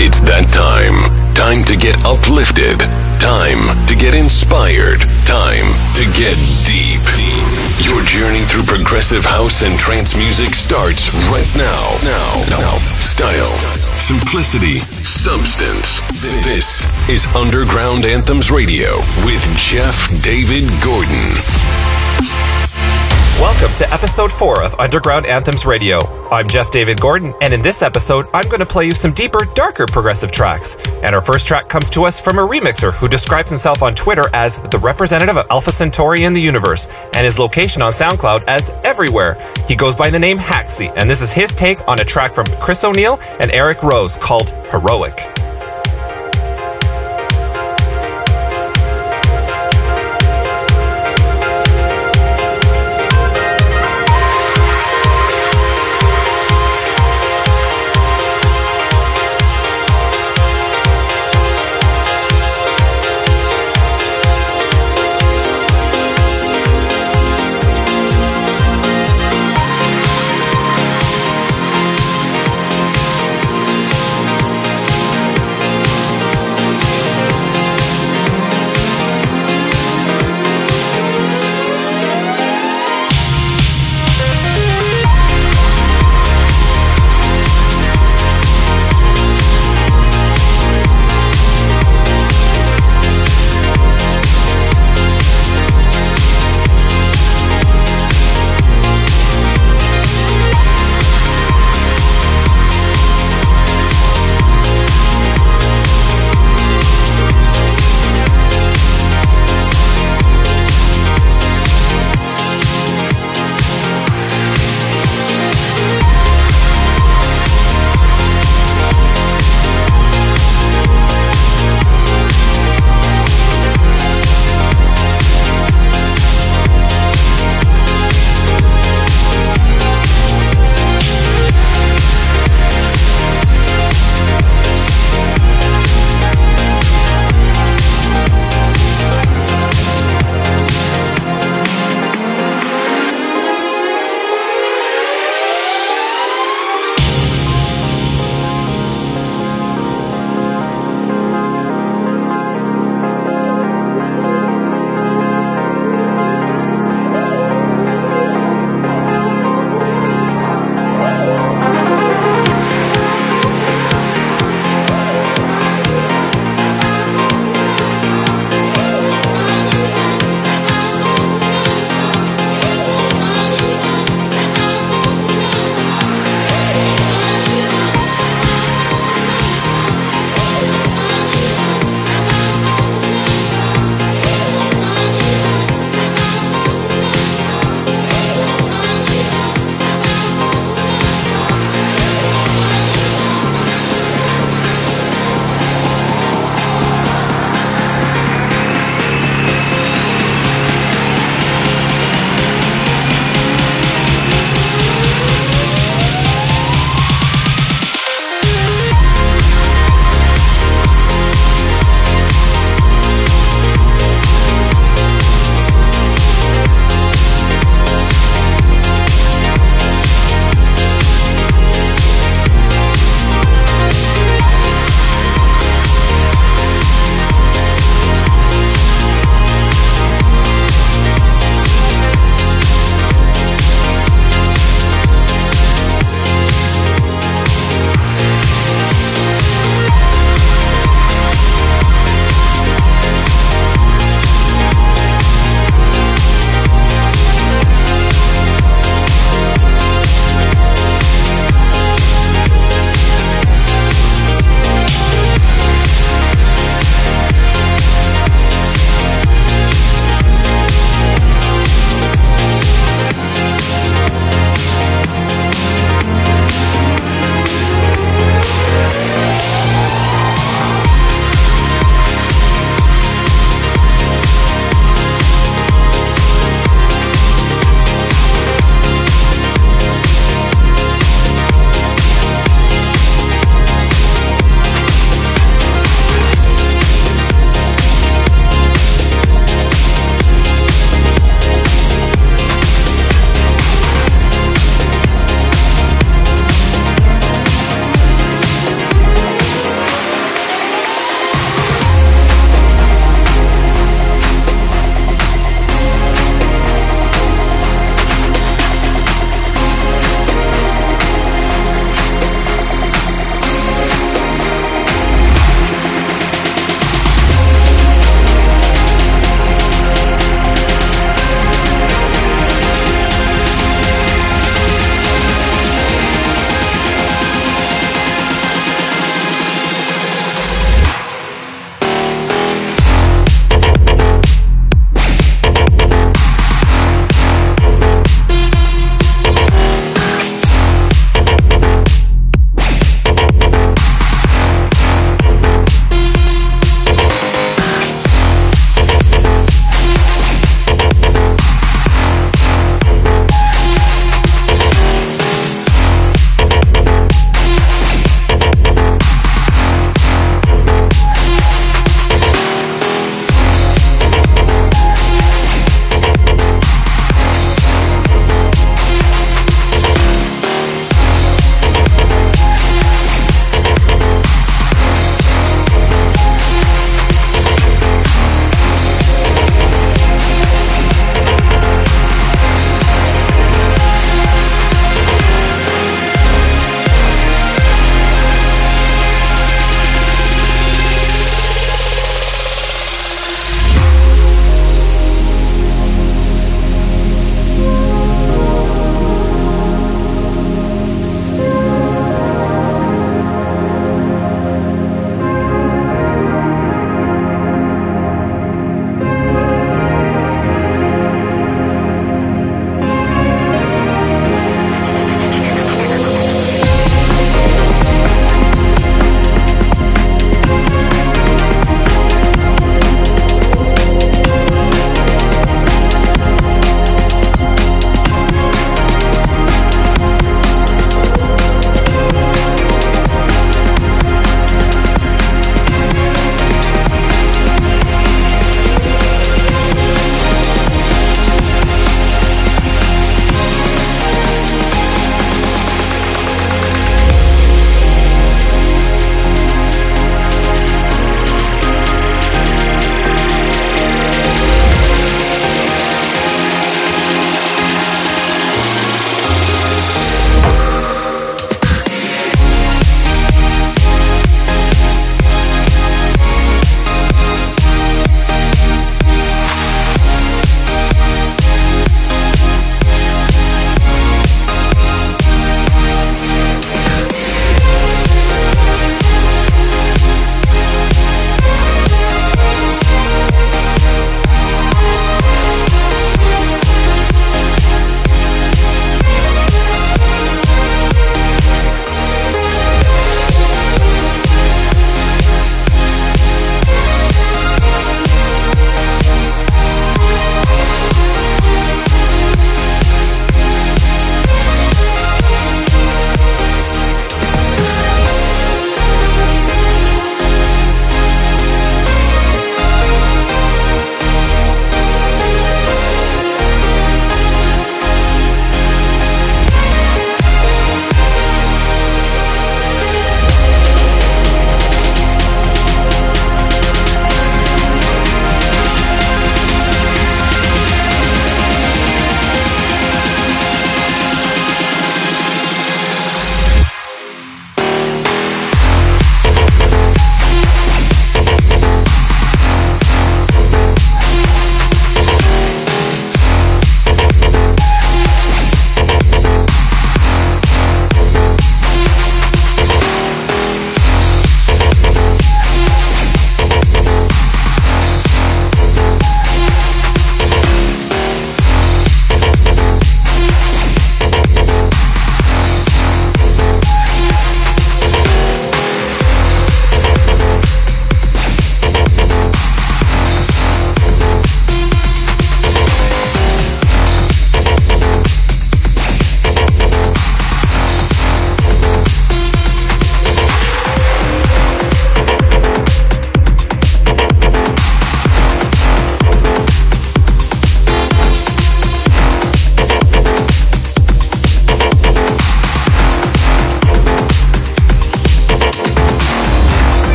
It's that time. Time to get uplifted. Time to get inspired. Time to get deep. Your journey through progressive house and trance music starts right now. Now. Now. Style. Simplicity. Substance. This is Underground Anthems Radio with Jeff David Gordon. Welcome to episode 4 of Underground Anthems Radio. I'm Jeff David Gordon, and in this episode, I'm going to play you some deeper, darker progressive tracks. And our first track comes to us from a remixer who describes himself on Twitter as the representative of Alpha Centauri in the universe, and his location on SoundCloud as Everywhere. He goes by the name Haxi, and this is his take on a track from Chris O'Neill and Eric Rose called Heroic.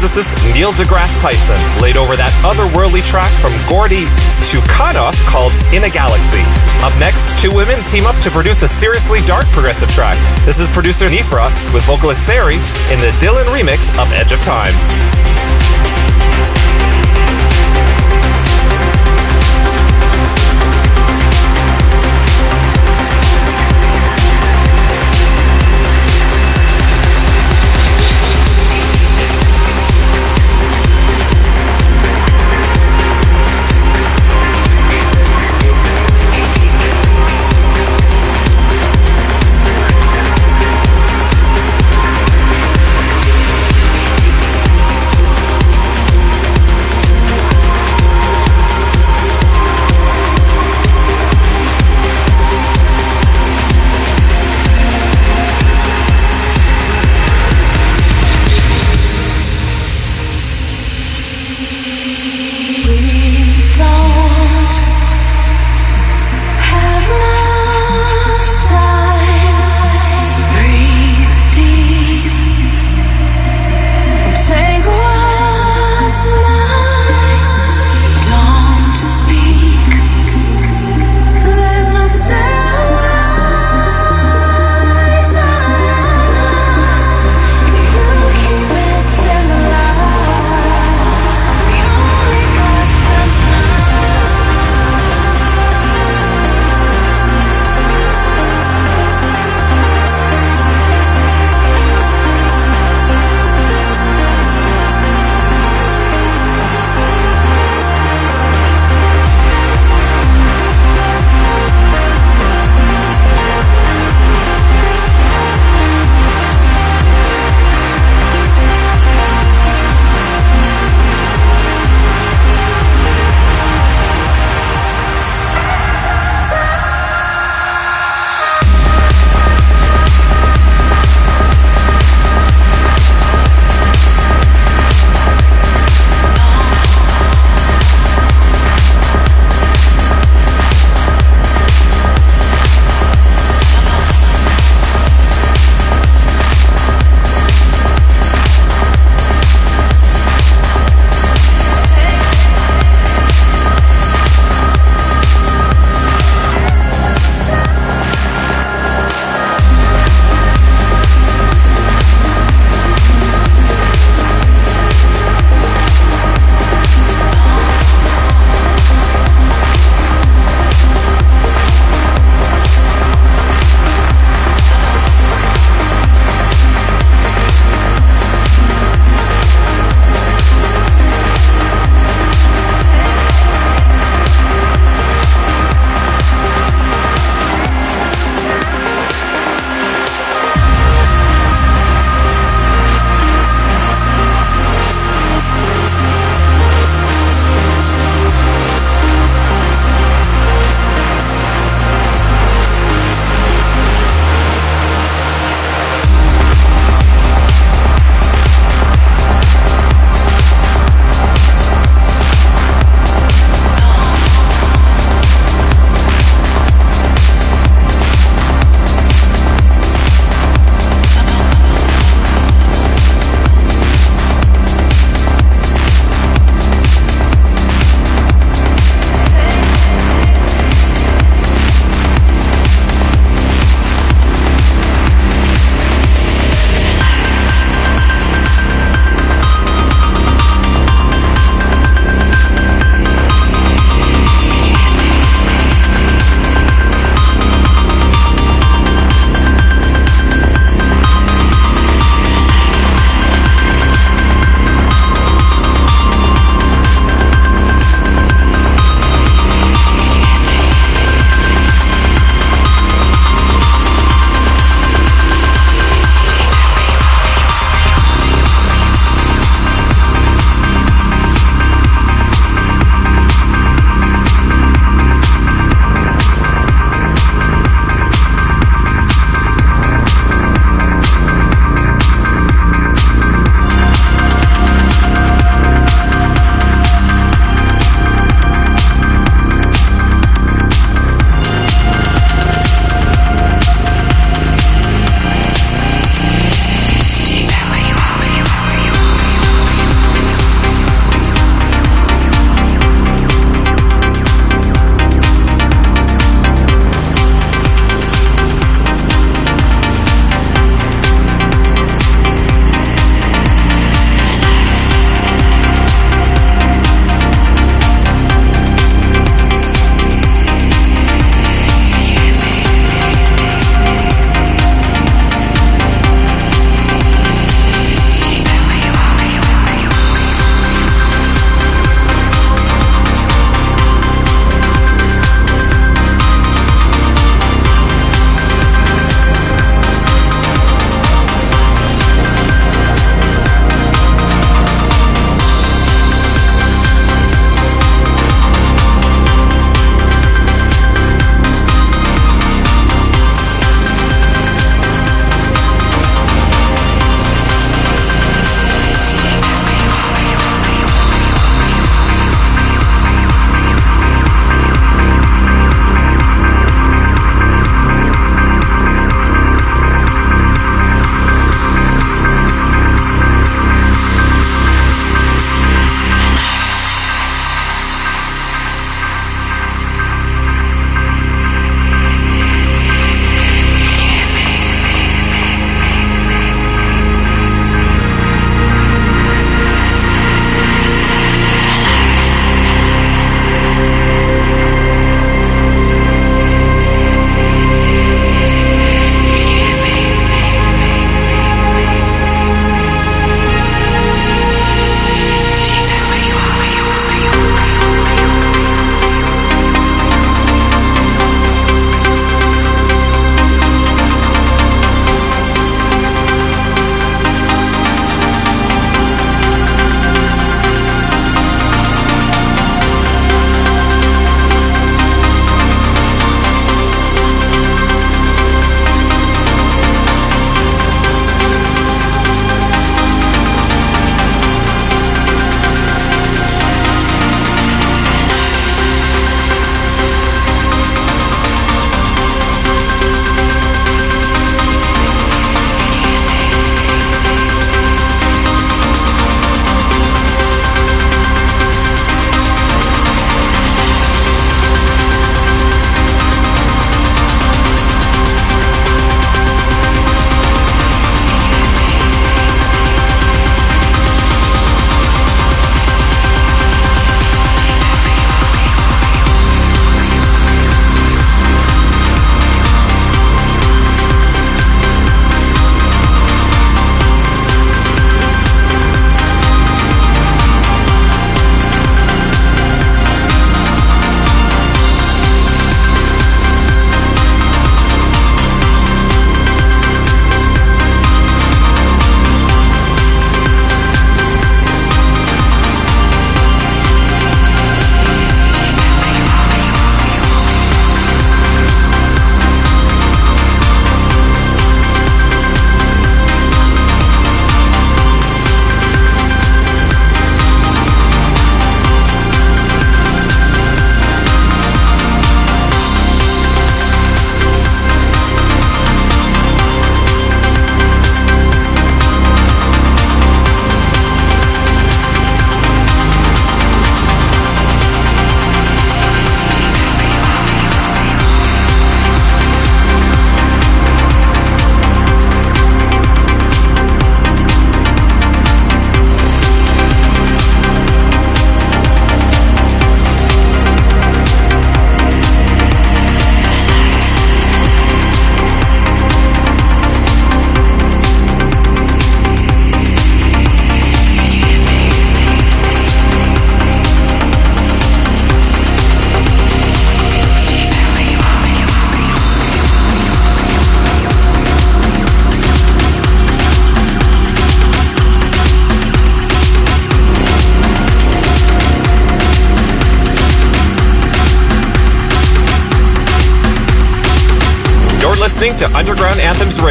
Astrophysicist Neil deGrasse Tyson laid over that otherworldly track from Gordy Stukana called In a Galaxy. Up next, two women team up to produce a seriously dark progressive track. This is producer Nifra with vocalist Sari in the Dylan remix of Edge of Time.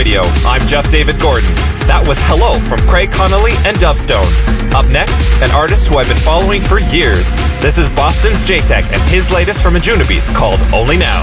Radio. I'm Jeff David Gordon. That was Hello from Craig Connelly and Dovestone. Up next, an artist who I've been following for years. This is Boston's Jaytech and his latest from a Anjunabeats called Only Now.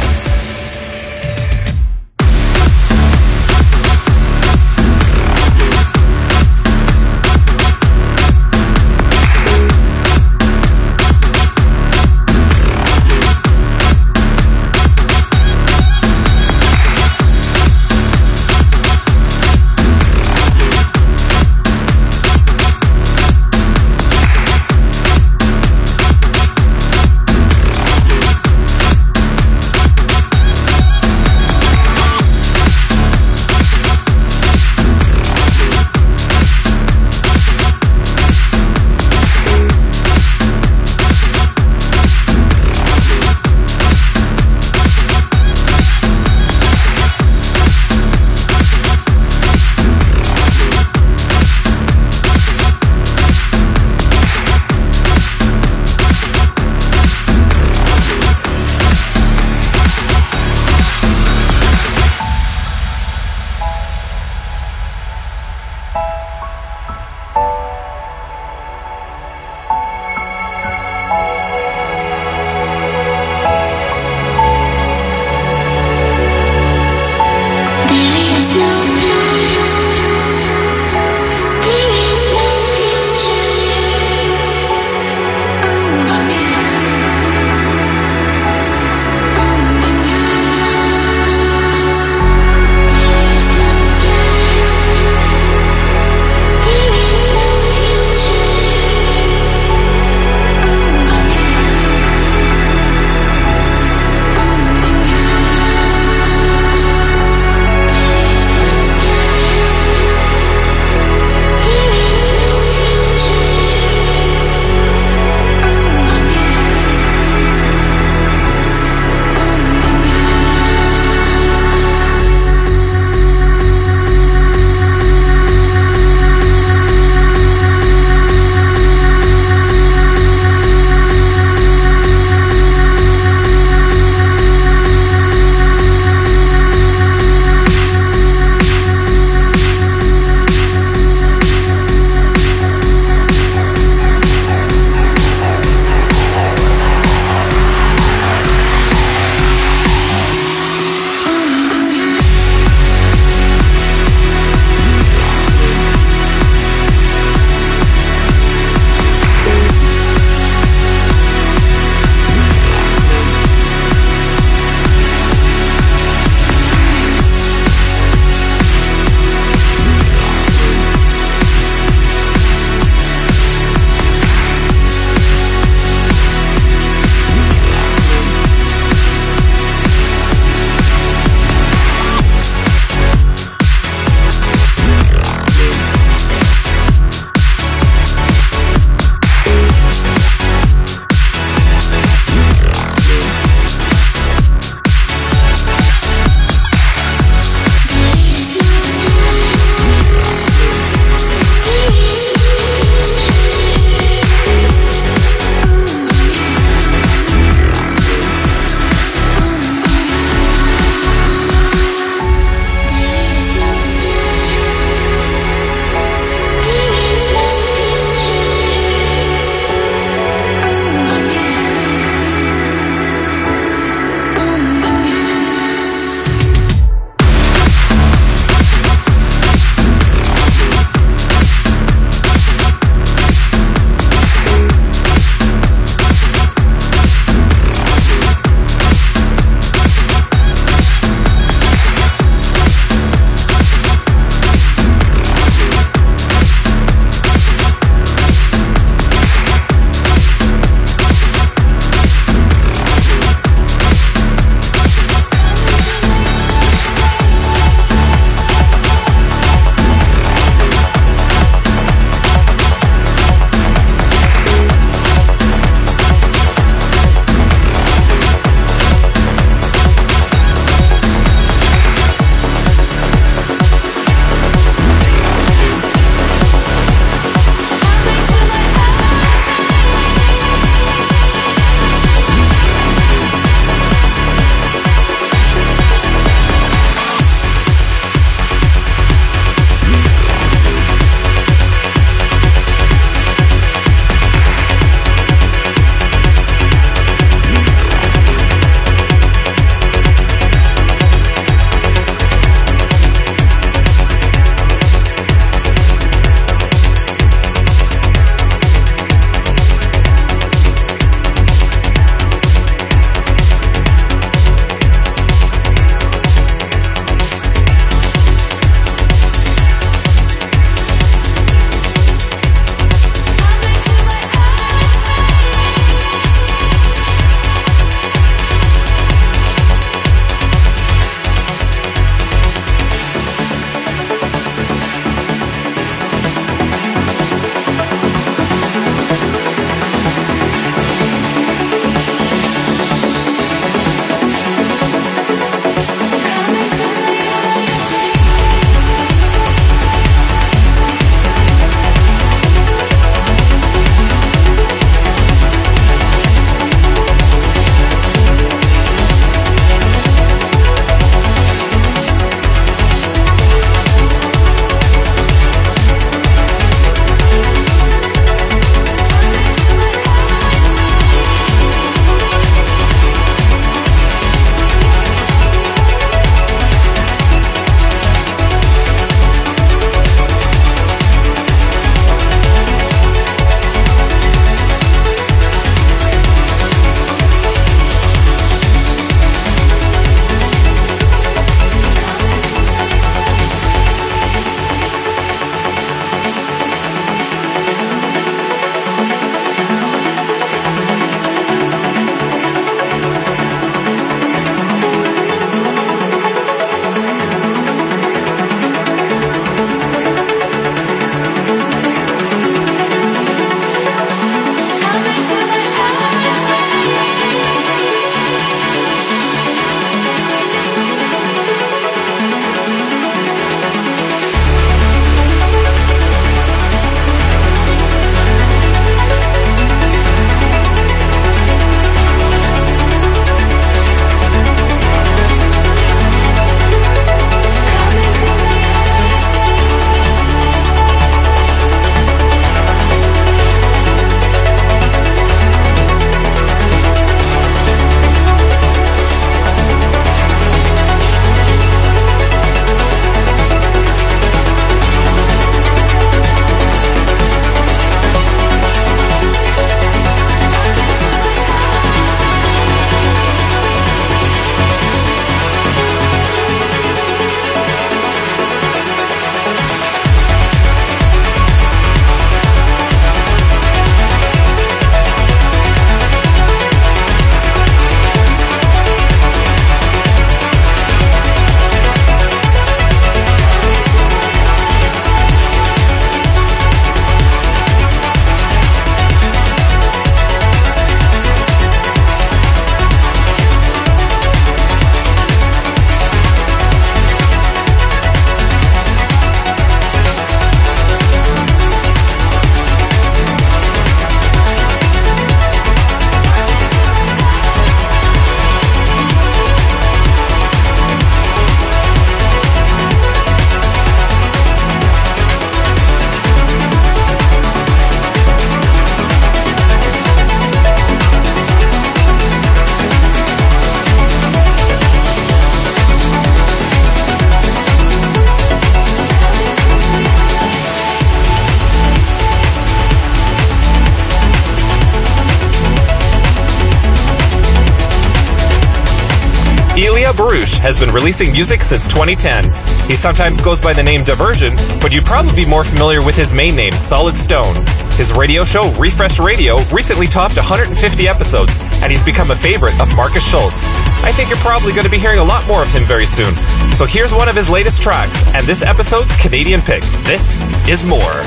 Has been releasing music since 2010. He sometimes goes by the name Diversion, but you'd probably be more familiar with his main name, Solid Stone. His radio show, Refresh Radio, recently topped 150 episodes, and he's become a favorite of Markus Schulz. I think you're probably going to be hearing a lot more of him very soon. So here's one of his latest tracks, and this episode's Canadian pick. This is More.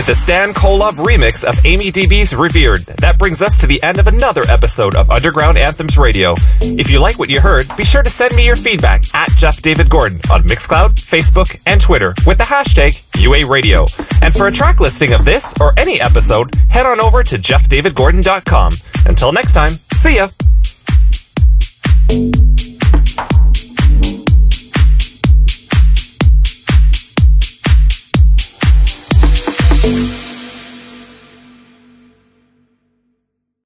With the Stan Kolev remix of Amy DB's Revered. That brings us to the end of another episode of Underground Anthems Radio. If you like what you heard, be sure to send me your feedback at Jeff David Gordon on Mixcloud, Facebook, and Twitter with the hashtag UA Radio. And for a track listing of this or any episode, head on over to jeffdavidgordon.com. Until next time, see ya!